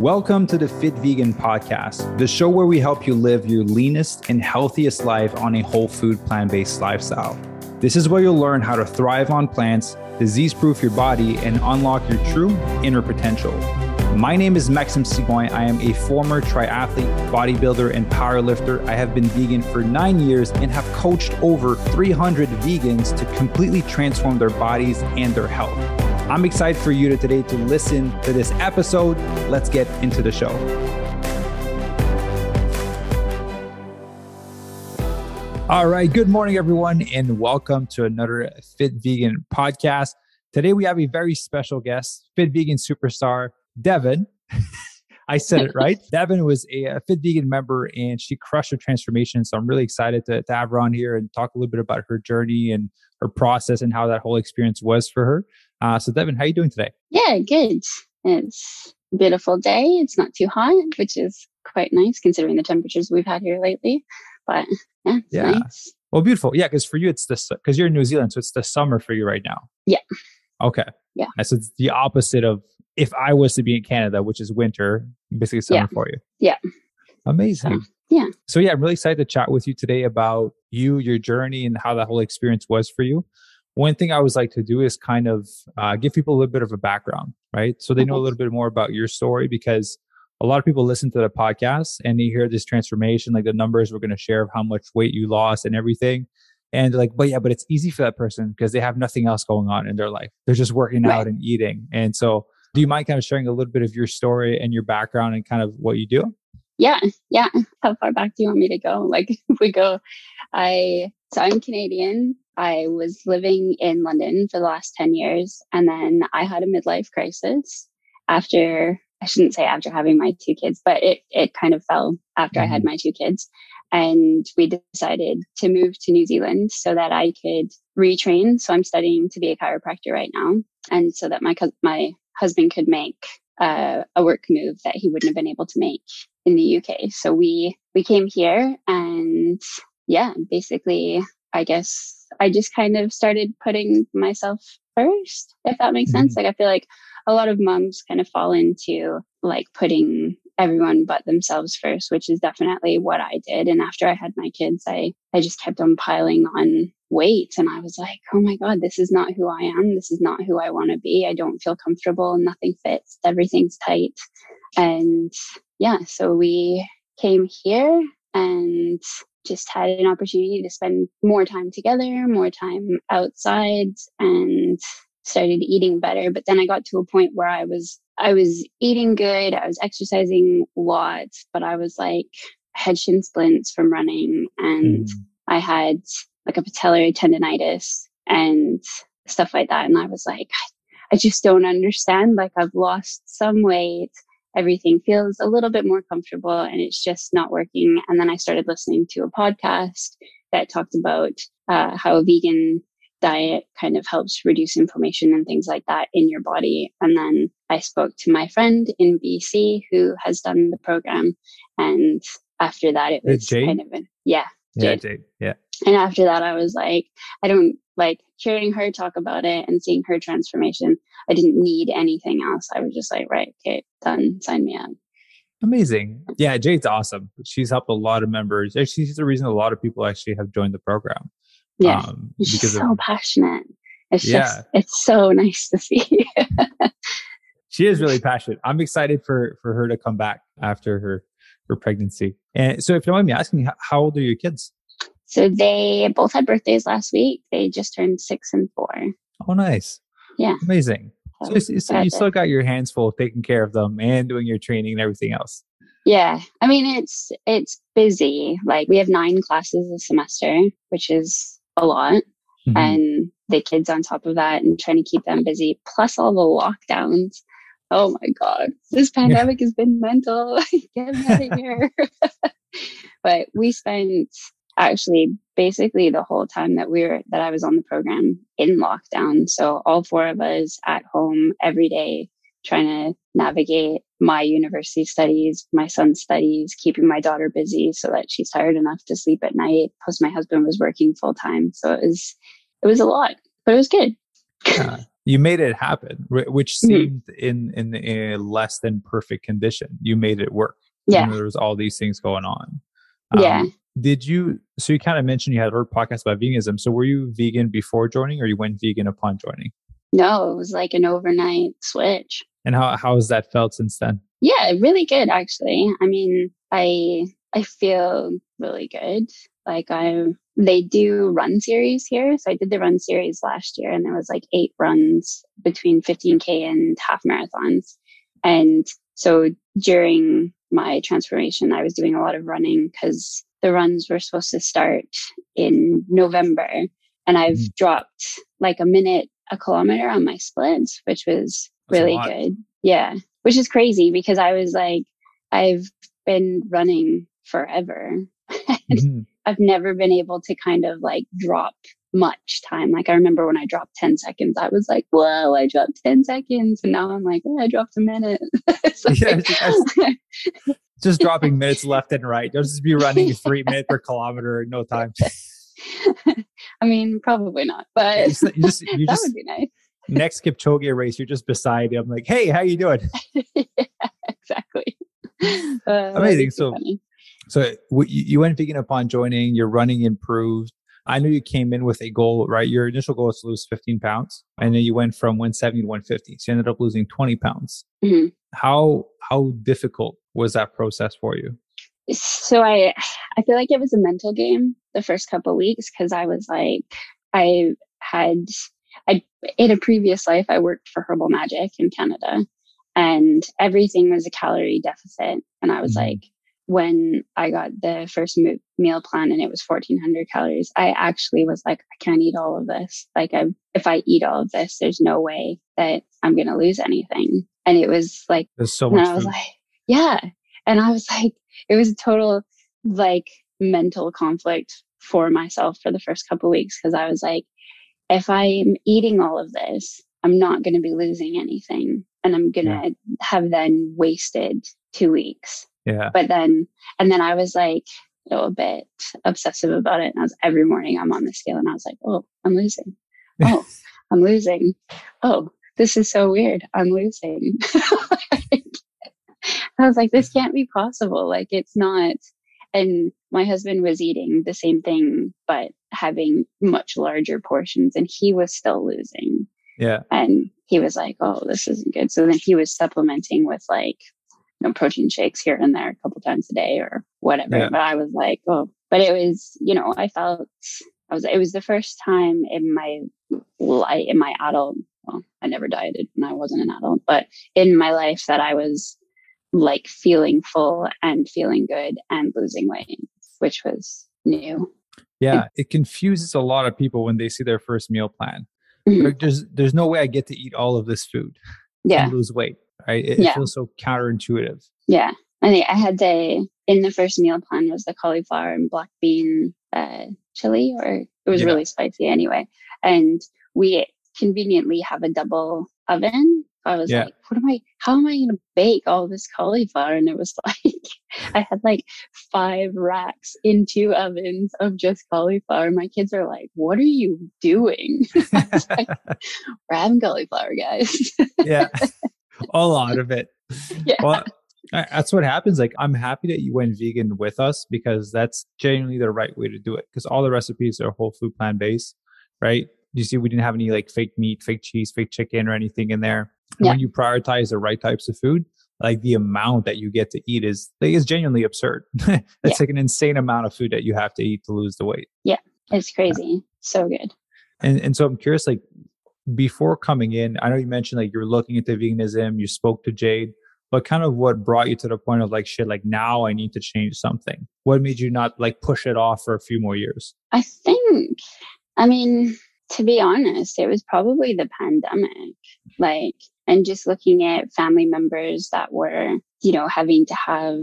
Welcome to the Fit Vegan Podcast, the show where we help you live your leanest and healthiest life on a whole food, plant based lifestyle. This is where you'll learn how to thrive on plants, disease proof your body, and unlock your true inner potential. My name is Maxime Sigouin. I am a former triathlete, bodybuilder, and powerlifter. I have been vegan for nine years and have coached over 300 vegans to completely transform their bodies and their health. I'm excited for you to today to listen to this episode. Let's get into the show. All right. Good morning, everyone, and welcome to another Fit Vegan podcast. Today, we have a very special guest, Fit Vegan superstar, Devon. I said it right. Devon was a, a, Fit Vegan member and she crushed her transformation. So I'm really excited to, to have her on here and talk a little bit about her journey and her process and how that whole experience was for her. Uh, so Devon, how are you doing today? Yeah, good. It's a beautiful day. It's not too hot, which is quite nice considering the temperatures we've had here lately. But yeah, yeah. Nice. Well, beautiful. Yeah, because for you, it's the because you're in New Zealand, so it's the summer for you right now. Yeah. Okay. Yeah. So it's the opposite of if I was to be in Canada, which is winter, basically summer yeah. for you. Yeah. Amazing. So, yeah. So yeah, I'm really excited to chat with you today about you, your journey, and how that whole experience was for you. One thing I always like to do is kind of uh, give people a little bit of a background, right? So they know a little bit more about your story because a lot of people listen to the podcast and they hear this transformation, like the numbers we're going to share of how much weight you lost and everything. And like, but yeah, but it's easy for that person because they have nothing else going on in their life. They're just working right. out and eating. And so, do you mind kind of sharing a little bit of your story and your background and kind of what you do? Yeah, yeah. How far back do you want me to go? Like, if we go, I so I'm Canadian. I was living in London for the last 10 years. And then I had a midlife crisis after, I shouldn't say after having my two kids, but it, it kind of fell after mm-hmm. I had mm-hmm. my two kids. And we decided to move to New Zealand so that I could retrain. So I'm studying to be a chiropractor right now. And so that my, my husband could make uh, a work move that he wouldn't have been able to make in the UK. So we, we came here and yeah, basically, I guess I just kind of started putting myself first, if that makes mm-hmm. sense. Like I feel like a lot of moms kind of fall into like putting everyone but themselves first, which is definitely what I did. And after I had my kids, I, I just kept on piling on weight. And I was like, oh my God, this is not who I am. This is not who I want to be. I don't feel comfortable. Nothing fits. Everything's tight. And yeah, so we came here and just had an opportunity to spend more time together, more time outside and started eating better. But then I got to a point where I was, I was eating good. I was exercising lots, but I was like, I had shin splints from running and mm. I had like a patellar tendonitis and stuff like that. And I was like, I just don't understand. Like I've lost some weight everything feels a little bit more comfortable and it's just not working. And then I started listening to a podcast that talked about uh, how a vegan diet kind of helps reduce inflammation and things like that in your body. And then I spoke to my friend in BC who has done the program. And after that, it was kind of, a, yeah. Yeah, Jade. Yeah. And after that, I was like, I don't like hearing her talk about it and seeing her transformation. I didn't need anything else. I was just like, right, okay, done, sign me up. Amazing. Yeah, Jade's awesome. She's helped a lot of members. She's the reason a lot of people actually have joined the program. Yeah. Um, she's so of, passionate. It's yeah. just, it's so nice to see. she is really passionate. I'm excited for, for her to come back after her, her pregnancy. And so if you don't mind me asking, how old are your kids? So they both had birthdays last week. They just turned six and four. Oh, nice. Yeah. Amazing. So, so, so you still got your hands full taking care of them and doing your training and everything else. Yeah. I mean, it's, it's busy. Like we have nine classes a semester, which is a lot. Mm-hmm. And the kids on top of that and trying to keep them busy, plus all the lockdowns. Oh my God. This pandemic yeah. has been mental. Get out of here. but we spent actually basically the whole time that we were that I was on the program in lockdown. So all four of us at home every day trying to navigate my university studies, my son's studies, keeping my daughter busy so that she's tired enough to sleep at night. Plus my husband was working full time. So it was it was a lot, but it was good. yeah. you made it happen, which mm-hmm. seemed mm-hmm. in in a less than perfect condition. You made it work. Yeah, there was all these things going on. Um, yeah. Did you? So you kind of mentioned you had heard podcasts about veganism. So were you vegan before joining, or you went vegan upon joining? No, it was like an overnight switch. And how how has that felt since then? Yeah, really good actually. I mean, I I feel really good. Like I they do run series here. So I did the run series last year and there was like eight runs between 15k and half marathons. And so during my transformation, I was doing a lot of running because the runs were supposed to start in November and I've mm. dropped like a minute a kilometer on my splits, which was That's really good. Yeah. Which is crazy because I was like, I've been running forever. mm-hmm. I've never been able to kind of like drop much time. Like I remember when I dropped 10 seconds, I was like, whoa, I dropped 10 seconds. And now I'm like, oh, I dropped a minute. yeah, like, just dropping minutes left and right. You'll just be running three minutes per kilometer in no time. I mean, probably not, but you just, you just, you that just, would be nice. next Kipchoge race, you're just beside him, I'm like, hey, how you doing? yeah, exactly. Uh, Amazing. So, funny. so you went vegan upon joining. Your running improved. I know you came in with a goal, right? Your initial goal was to lose 15 pounds, and then you went from 170 to 150. So you ended up losing 20 pounds. Mm-hmm. How how difficult was that process for you? So I I feel like it was a mental game the first couple weeks because I was like I had I in a previous life I worked for Herbal Magic in Canada and everything was a calorie deficit and I was mm-hmm. like when I got the first meal plan and it was 1400 calories, I actually was like, I can't eat all of this. Like, I, if I eat all of this, there's no way that I'm going to lose anything. And it was like, there's so much. And I was like, yeah. And I was like, it was a total like mental conflict for myself for the first couple weeks because I was like, if I'm eating all of this, I'm not going to be losing anything. And I'm going to yeah. have then wasted two weeks yeah. But then, and then I was like, a bit obsessive about it. And I was every morning I'm on the scale and I was like, oh, I'm losing. Oh, I'm losing. Oh, this is so weird. I'm losing. I was like, this can't be possible. Like, it's not. And my husband was eating the same thing, but having much larger portions, and he was still losing. Yeah. And he was like, oh, this isn't good. So then he was supplementing with like know, protein shakes here and there a couple times a day or whatever. Yeah. But I was like, oh, but it was, you know, I felt I was, it was the first time in my life, in my adult, well, I never dieted when I wasn't an adult, but in my life that I was like feeling full and feeling good and losing weight, which was new. Yeah, it confuses a lot of people when they see their first meal plan. Mm-hmm. There's there's no way I get to eat all of this food yeah. and lose weight right? It, yeah. feels so counterintuitive. Yeah. I I had the, in the first meal plan was the cauliflower and black bean uh, chili, or it was yeah. really spicy anyway. And we conveniently have a double oven. I was yeah. like, what am I, how am I going to bake all this cauliflower? And it was like, I had like five racks in two ovens of just cauliflower. My kids are like, what are you doing? like, We're having cauliflower, guys. yeah a lot of it. Yeah. Well, that's what happens. Like, I'm happy that you went vegan with us because that's genuinely the right way to do it. Because all the recipes are whole food plant based, right? You see, we didn't have any like fake meat, fake cheese, fake chicken, or anything in there. Yeah. when you prioritize the right types of food, like the amount that you get to eat is like is genuinely absurd. it's yeah. like an insane amount of food that you have to eat to lose the weight. Yeah, it's crazy. So good. And and so I'm curious, like before coming in, I know you mentioned like you're looking into veganism, you spoke to Jade, but kind of what brought you to the point of like, shit, like now I need to change something? What made you not like push it off for a few more years? I think, I mean, to be honest, it was probably the pandemic. Like, and just looking at family members that were, you know, having to have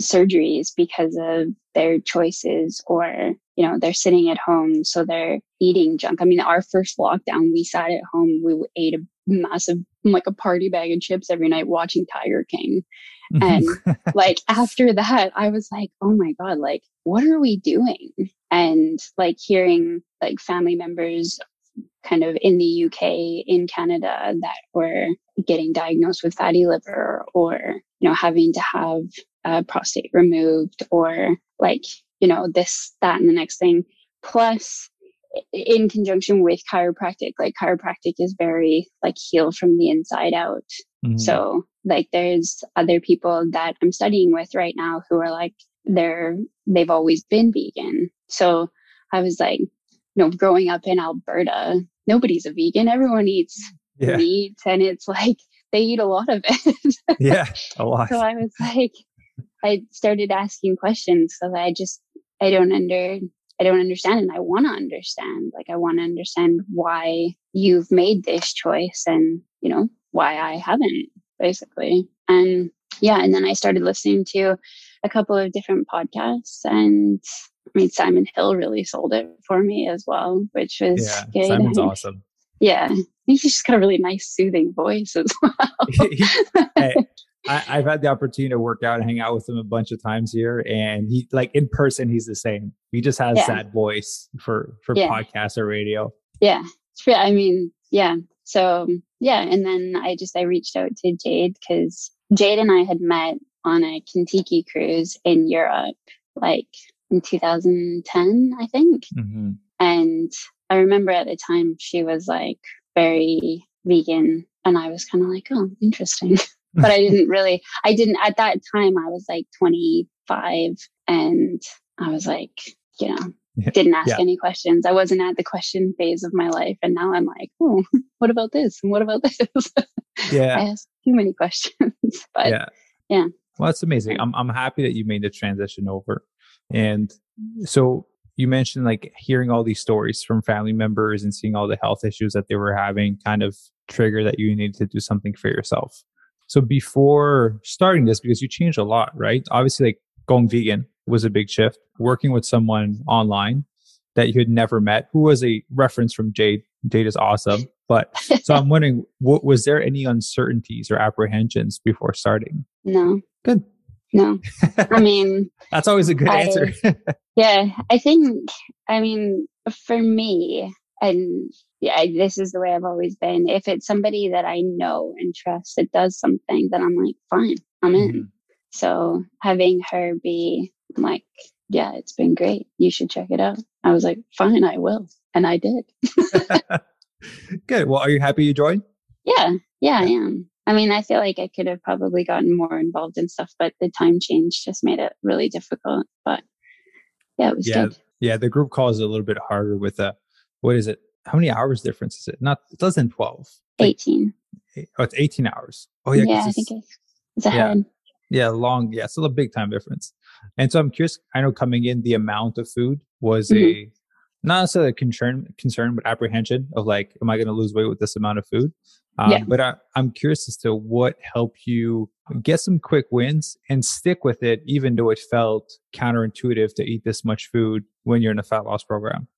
surgeries because of their choices or you know they're sitting at home so they're eating junk. I mean our first lockdown we sat at home we ate a massive like a party bag of chips every night watching tiger king. Mm-hmm. And like after that i was like oh my god like what are we doing? And like hearing like family members kind of in the UK, in Canada that were getting diagnosed with fatty liver or, you know, having to have a prostate removed or like, you know, this, that, and the next thing. Plus, in conjunction with chiropractic, like chiropractic is very like heal from the inside out. Mm-hmm. So like there's other people that I'm studying with right now who are like, they're, they've always been vegan. So I was like, you know, growing up in Alberta, nobody's a vegan. Everyone eats yeah. meat and it's like they eat a lot of it. yeah, a lot. So I was like, I started asking questions so I just, I don't under, I don't understand and I want to understand. Like I want to understand why you've made this choice and, you know, why I haven't basically. And yeah, and then I started listening to a couple of different podcasts and I mean, Simon Hill really sold it for me as well, which was yeah, good. Simon's awesome. Yeah, he's just got a really nice, soothing voice as well. hey, I, have had the opportunity to work out and hang out with him a bunch of times here, and he like in person, he's the same. He just has yeah. that voice for for yeah. podcast or radio. Yeah, I mean, yeah. So yeah, and then I just I reached out to Jade because Jade and I had met on a Contiki cruise in Europe, like in 2010, I think. Mm-hmm. And I remember at the time she was like very vegan. And I was kind of like, oh, interesting. but I didn't really, I didn't, at that time, I was like 25 and I was like, you know, didn't ask yeah. any questions. I wasn't at the question phase of my life. And now I'm like, oh, what about this? And what about this? Yeah. I asked too many questions. but yeah. yeah. Well, that's amazing. I'm, I'm happy that you made the transition over. And so you mentioned like hearing all these stories from family members and seeing all the health issues that they were having kind of trigger that you needed to do something for yourself. So before starting this, because you changed a lot, right? Obviously, like going vegan was a big shift. Working with someone online that you had never met, who was a reference from Jade. Jade is awesome. But so I'm wondering, what, was there any uncertainties or apprehensions before starting? No. Good. No. I mean, that's always a good I, answer. yeah. I think, I mean, for me, and yeah, this is the way I've always been. If it's somebody that I know and trust that does something, then I'm like, fine, I'm in. Mm-hmm. So having her be like, yeah, it's been great. You should check it out. I was like, fine, I will. And I did. Good. Well, are you happy you joined? Yeah. Yeah, I am. I mean, I feel like I could have probably gotten more involved in stuff, but the time change just made it really difficult. But yeah, it was yeah, good. Yeah, the group call is a little bit harder with a, what is it? How many hours difference is it? Not less than 12. 18. oh, it's 18 hours. Oh, yeah. Yeah, I think it's, it's ahead. Yeah, yeah, long. Yeah, still a big time difference. And so I'm curious, I know coming in, the amount of food was mm-hmm. a, not necessarily a concern, concern, but apprehension of like, am I going to lose weight with this amount of food? Um, yeah. But I, I'm curious as to what helped you get some quick wins and stick with it, even though it felt counterintuitive to eat this much food when you're in a fat loss program.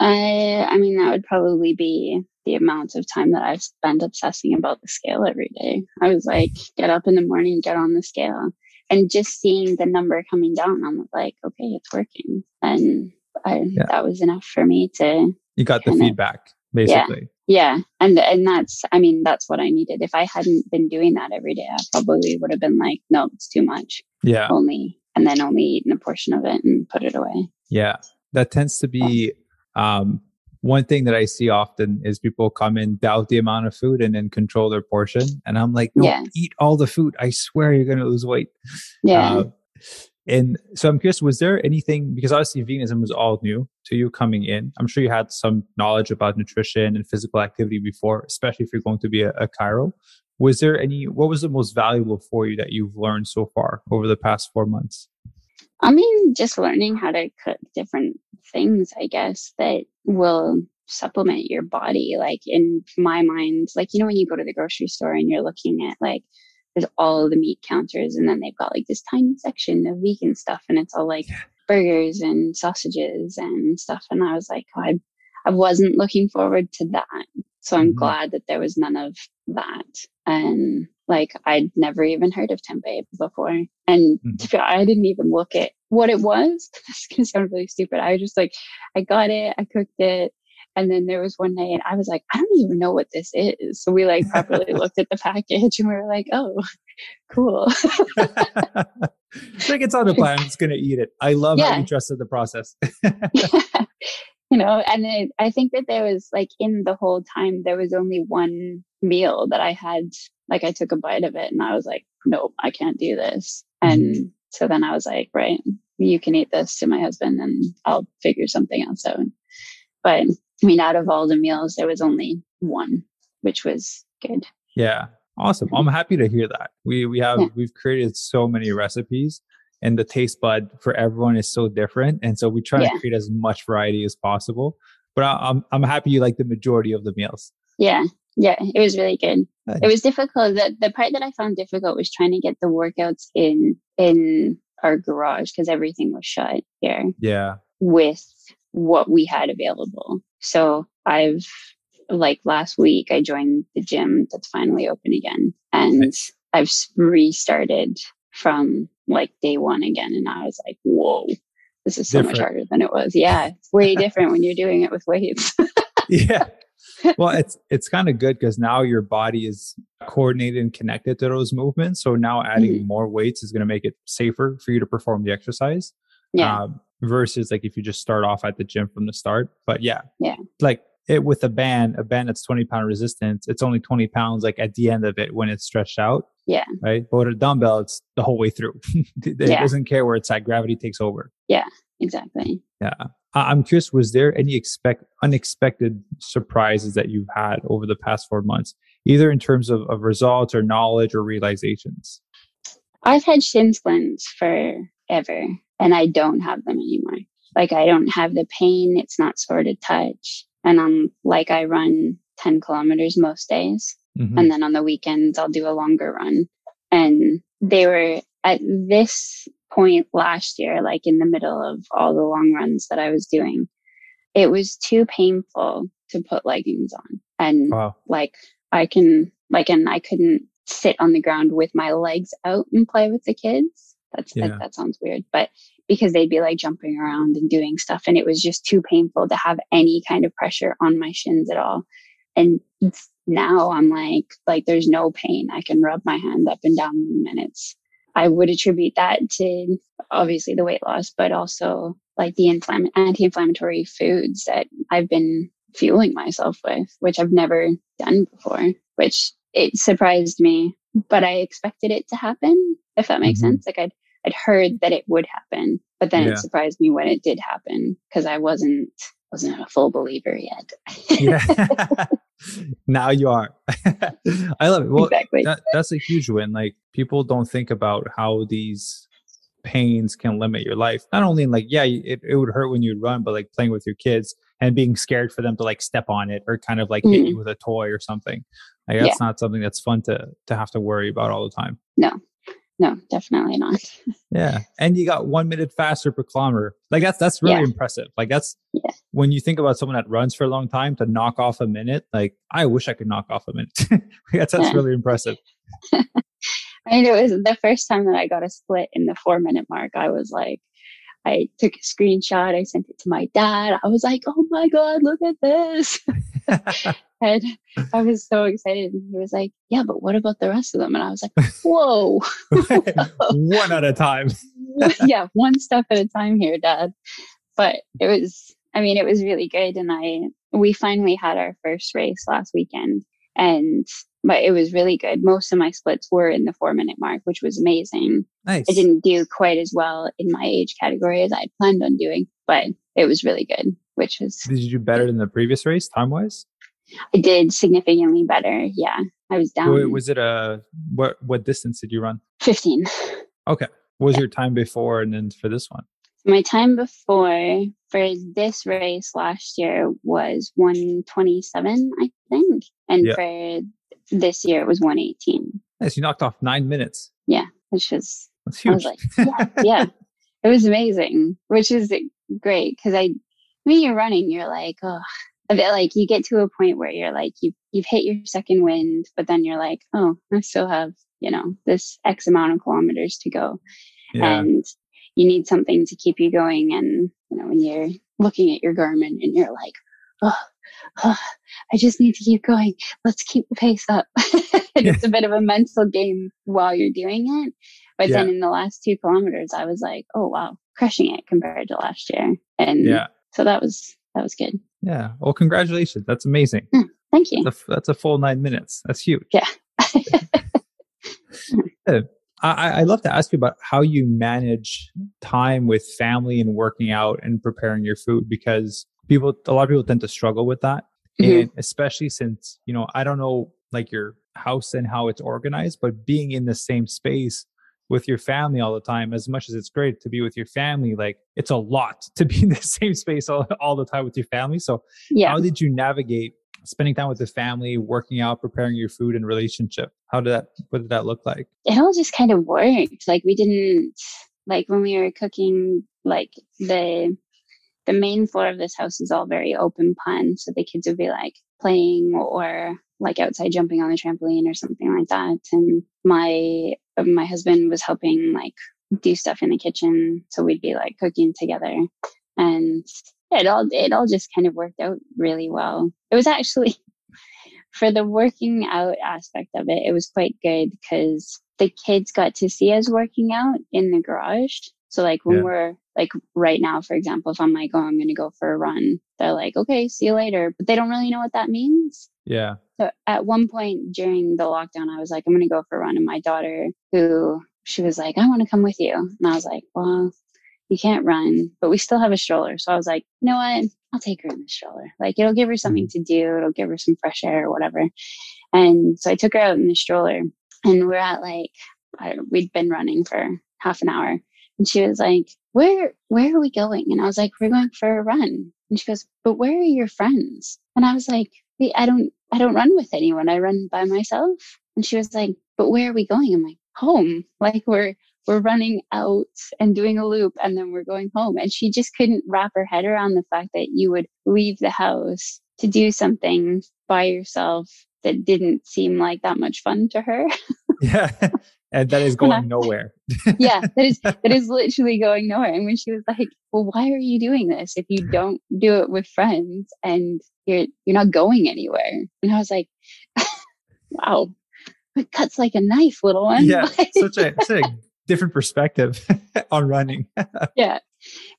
I, I mean, that would probably be the amount of time that I've spent obsessing about the scale every day. I was like, get up in the morning, get on the scale, and just seeing the number coming down. I'm like, okay, it's working, and I, yeah. that was enough for me to. You got the feedback, basically. Yeah, and and that's I mean that's what I needed. If I hadn't been doing that every day, I probably would have been like, no, it's too much. Yeah. Only and then only eaten a portion of it and put it away. Yeah. That tends to be um one thing that I see often is people come in, doubt the amount of food and then control their portion. And I'm like, no, yeah. eat all the food. I swear you're gonna lose weight. Yeah. Uh, and so I'm curious, was there anything, because obviously veganism was all new to you coming in. I'm sure you had some knowledge about nutrition and physical activity before, especially if you're going to be a, a chiro. Was there any, what was the most valuable for you that you've learned so far over the past four months? I mean, just learning how to cook different things, I guess, that will supplement your body. Like in my mind, like, you know, when you go to the grocery store and you're looking at like there's all the meat counters and then they've got like this tiny section of vegan stuff and it's all like yeah. burgers and sausages and stuff and i was like oh, I, I wasn't looking forward to that so i'm mm-hmm. glad that there was none of that and like i'd never even heard of tempeh before and mm-hmm. i didn't even look at what it was this is gonna sound really stupid i was just like i got it i cooked it And then there was one night I was like, I don't even know what this is. So we like properly looked at the package and we were like, oh, cool. it's like it's on the plan. I'm just going to eat it. I love yeah. how you trusted the process. You know, and it, I think that there was like in the whole time, there was only one meal that I had, like I took a bite of it and I was like, nope, I can't do this. And mm-hmm. so then I was like, right, you can eat this to my husband and I'll figure something else out. But I mean, out of all the meals, there was only one, which was good. Yeah. Awesome. I'm happy to hear that. We we have yeah. we've created so many recipes and the taste bud for everyone is so different. And so we try yeah. to create as much variety as possible. But I, I'm I'm happy you like the majority of the meals. Yeah. Yeah, it was really good. Nice. It was difficult. The the part that I found difficult was trying to get the workouts in in our garage because everything was shut here. Yeah. With what we had available. So I've like last week I joined the gym that's finally open again and nice. I've restarted from like day one again and I was like, whoa, this is so different. much harder than it was. Yeah. It's way different when you're doing it with weights. yeah. Well, it's it's kind of good because now your body is coordinated and connected to those movements. So now adding mm-hmm. more weights is going to make it safer for you to perform the exercise. Yeah. Um, versus like if you just start off at the gym from the start. But yeah, yeah, like it with a band, a band that's 20 pound resistance, it's only 20 pounds like at the end of it when it's stretched out. Yeah. Right. But with a dumbbell, it's the whole way through. it yeah. doesn't care where it's at. Gravity takes over. Yeah, exactly. Yeah. I'm curious, was there any expect unexpected surprises that you've had over the past four months, either in terms of, of results or knowledge or realizations? I've had shin splints forever and I don't have them anymore. Like I don't have the pain. It's not sore to touch. And I'm like, I run 10 kilometers most days. Mm-hmm. And then on the weekends, I'll do a longer run. And they were at this point last year, like in the middle of all the long runs that I was doing, it was too painful to put leggings on. And wow. like I can, like, and I couldn't sit on the ground with my legs out and play with the kids. That's, yeah. that, that sounds weird, but because they'd be like jumping around and doing stuff. And it was just too painful to have any kind of pressure on my shins at all. And now I'm like, like there's no pain. I can rub my hand up and down in minutes. I would attribute that to obviously the weight loss, but also like the inflamm- anti-inflammatory foods that I've been fueling myself with, which I've never done before, which it surprised me, but I expected it to happen, if that makes mm-hmm. sense. Like I'd, I'd heard that it would happen, but then yeah. it surprised me when it did happen because I wasn't, wasn't a full believer yet. yeah. now you are. I love it. Well, exactly. That, that's a huge win. Like people don't think about how these pains can limit your life. Not only in like, yeah, it, it would hurt when you run, but like playing with your kids and being scared for them to like step on it or kind of like mm-hmm. hit you with a toy or something. Like that's yeah. not something that's fun to to have to worry about all the time. No, no, definitely not. yeah, and you got one minute faster per kilometer. Like that's that's really yeah. impressive. Like that's yeah. when you think about someone that runs for a long time to knock off a minute. Like I wish I could knock off a minute. that's that's yeah. really impressive. I mean, it was the first time that I got a split in the four minute mark. I was like, I took a screenshot. I sent it to my dad. I was like, "Oh my god, look at this!" and I was so excited. And he was like, "Yeah, but what about the rest of them?" And I was like, "Whoa, one at a time." yeah, one step at a time here, Dad. But it was, I mean, it was really good, and I we finally had our first race last weekend, and but it was really good. Most of my splits were in the four minute mark, which was amazing. Nice. I didn't do quite as well in my age category as I'd planned on doing, but it was really good, which was. Did you do better than the previous race time wise? I did significantly better. Yeah. I was down. Was it a, what, what distance did you run? 15. Okay. What was yeah. your time before and then for this one? My time before for this race last year was 127, I think. And for this year it was 118. Nice. You knocked off nine minutes. Yeah. Which was, That's huge. Like, yeah, yeah. It was amazing, which is great because I, when you're running, you're like, oh, a bit like you get to a point where you're like, you've, you've hit your second wind, but then you're like, oh, I still have, you know, this X amount of kilometers to go. Yeah. And you need something to keep you going. And, you know, when you're looking at your garment and you're like, oh, oh, I just need to keep going. Let's keep the pace up. it's a bit of a mental game while you're doing it. But yeah. then in the last two kilometers, I was like, oh, wow, crushing it compared to last year. And yeah. so that was, that was good. Yeah. Well, congratulations. That's amazing. Mm, thank you. That's a, that's a, full nine minutes. That's huge. Yeah. I, I love to ask you about how you manage time with family and working out and preparing your food because people, a lot of people tend to struggle with that. Mm-hmm. And especially since, you know, I don't know like your house and how it's organized, but being in the same space with your family all the time, as much as it's great to be with your family, like it's a lot to be in the same space all, all the time with your family. So, yeah. how did you navigate spending time with the family, working out, preparing your food and relationship? How did that, what did that look like? It all just kind of worked. Like we didn't, like when we were cooking, like the, the main floor of this house is all very open pun, So the kids would be like playing or like outside jumping on the trampoline or something like that. And my, my husband was helping like do stuff in the kitchen. So we'd be like cooking together and it all it all just kind of worked out really well. It was actually for the working out aspect of it, it was quite good because the kids got to see us working out in the garage. So like when yeah. we're like right now, for example, if I'm like, oh, I'm going to go for a run, they're like, okay, see you later. But they don't really know what that means. Yeah. So at one point during the lockdown, I was like, I'm going to go for a run. And my daughter, who she was like, I want to come with you. And I was like, well, you can't run, but we still have a stroller. So I was like, you know what? I'll take her in the stroller. Like it'll give her something mm-hmm. to do. It'll give her some fresh air or whatever. And so I took her out in the stroller and we're at like, we'd been running for half an hour and she was like, where, where are we going? And I was like, we're going for a run. And she goes, but where are your friends? And I was like, I don't, I don't run with anyone. I run by myself. And she was like, but where are we going? I'm like, home. Like we're, we're running out and doing a loop and then we're going home. And she just couldn't wrap her head around the fact that you would leave the house to do something by yourself that didn't seem like that much fun to her. yeah. And that is going nowhere. yeah, that is that is literally going nowhere. And when she was like, Well, why are you doing this if you mm-hmm. don't do it with friends and you're you're not going anywhere? And I was like, Wow, it cuts like a knife, little one. Yeah, such a such a different perspective on running. yeah.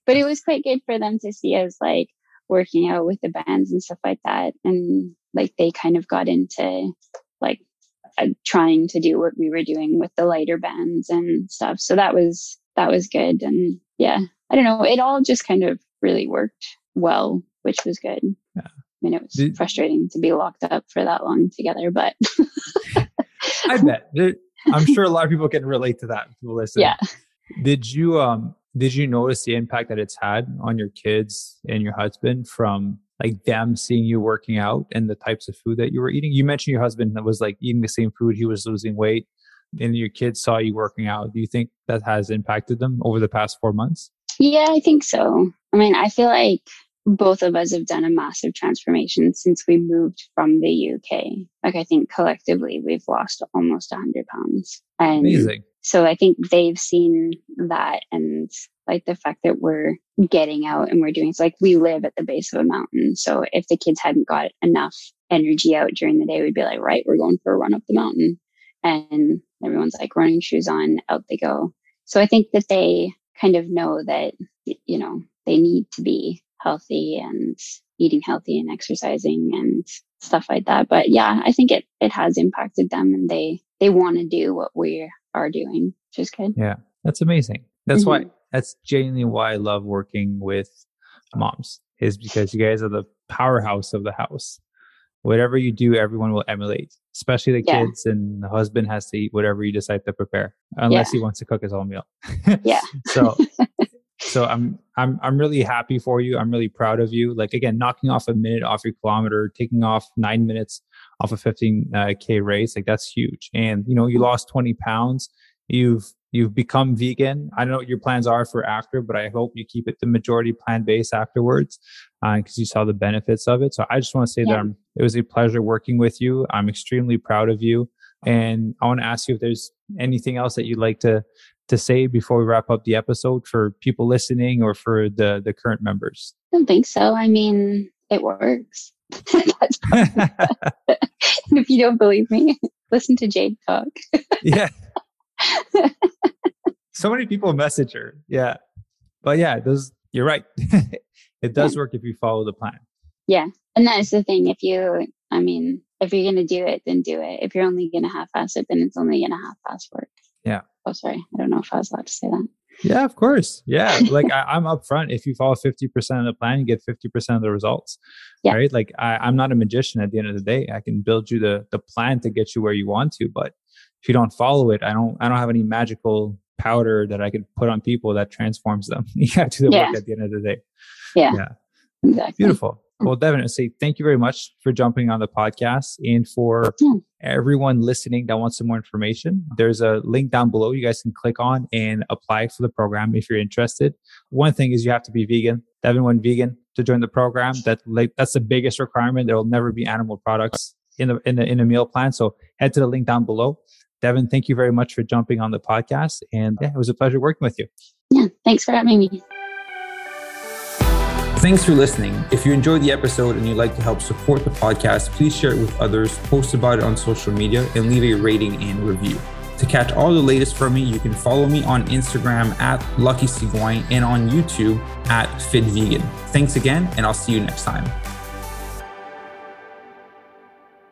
But it was quite good for them to see us like working out with the bands and stuff like that. And like they kind of got into like uh, trying to do what we were doing with the lighter bands and stuff. So that was, that was good. And yeah, I don't know. It all just kind of really worked well, which was good. Yeah. I mean, it was Did, frustrating to be locked up for that long together, but I bet. I'm sure a lot of people can relate to that. People listen. Yeah. Did you um did you notice the impact that it's had on your kids and your husband from like them seeing you working out and the types of food that you were eating? You mentioned your husband that was like eating the same food, he was losing weight, and your kids saw you working out. Do you think that has impacted them over the past four months? Yeah, I think so. I mean, I feel like both of us have done a massive transformation since we moved from the UK. Like I think collectively we've lost almost 100 pounds. And Amazing. So I think they've seen that and like the fact that we're getting out and we're doing it's like we live at the base of a mountain. So if the kids hadn't got enough energy out during the day, we'd be like, right, we're going for a run up the mountain. And everyone's like running shoes on, out they go. So I think that they kind of know that, you know, they need to be healthy and eating healthy and exercising and stuff like that. But yeah, I think it, it has impacted them and they, they want to do what we are doing, which is good. Yeah. That's amazing. That's mm-hmm. why, that's genuinely why I love working with moms is because you guys are the powerhouse of the house. Whatever you do, everyone will emulate, especially the yeah. kids and the husband has to eat whatever you decide to prepare, unless yeah. he wants to cook his own meal. yeah. so so I'm I'm I'm really happy for you. I'm really proud of you. Like again, knocking off a minute off your kilometer, taking off nine minutes off a 15k uh, race, like that's huge. And you know, you lost 20 pounds. You've you've become vegan. I don't know what your plans are for after, but I hope you keep it the majority plant based afterwards because uh, you saw the benefits of it. So I just want to say yeah. that I'm, it was a pleasure working with you. I'm extremely proud of you. And I want to ask you if there's anything else that you'd like to to say before we wrap up the episode for people listening or for the the current members? I don't think so. I mean, it works. if you don't believe me, listen to Jade talk. yeah. so many people message her. Yeah. But yeah, those you're right. it does yeah. work if you follow the plan. Yeah. And that's the thing. If you I mean, if you're gonna do it, then do it. If you're only gonna half ass it, then it's only gonna half ass work. Yeah. Oh sorry. I don't know if I was allowed to say that. Yeah, of course. Yeah. like I, am upfront. If you follow 50% of the plan, you get 50% of the results. Yeah. Right. Like I, am not a magician at the end of the day. I can build you the the plan to get you where you want to, but if you don't follow it, I don't I don't have any magical powder that I could put on people that transforms them. you have to do the yeah. work at the end of the day. Yeah. Yeah. Exactly. Beautiful. Well, Devon, I say thank you very much for jumping on the podcast and for yeah. everyone listening that wants some more information. There's a link down below you guys can click on and apply for the program if you're interested. One thing is you have to be vegan. Devon went vegan to join the program. That like that's the biggest requirement. There will never be animal products in the in the in a meal plan. So head to the link down below. Devon, thank you very much for jumping on the podcast. And yeah, it was a pleasure working with you. Yeah, thanks for having me. Thanks for listening. If you enjoyed the episode and you'd like to help support the podcast, please share it with others, post about it on social media, and leave a rating and review. To catch all the latest from me, you can follow me on Instagram at Lucky and on YouTube at Fit Vegan. Thanks again, and I'll see you next time.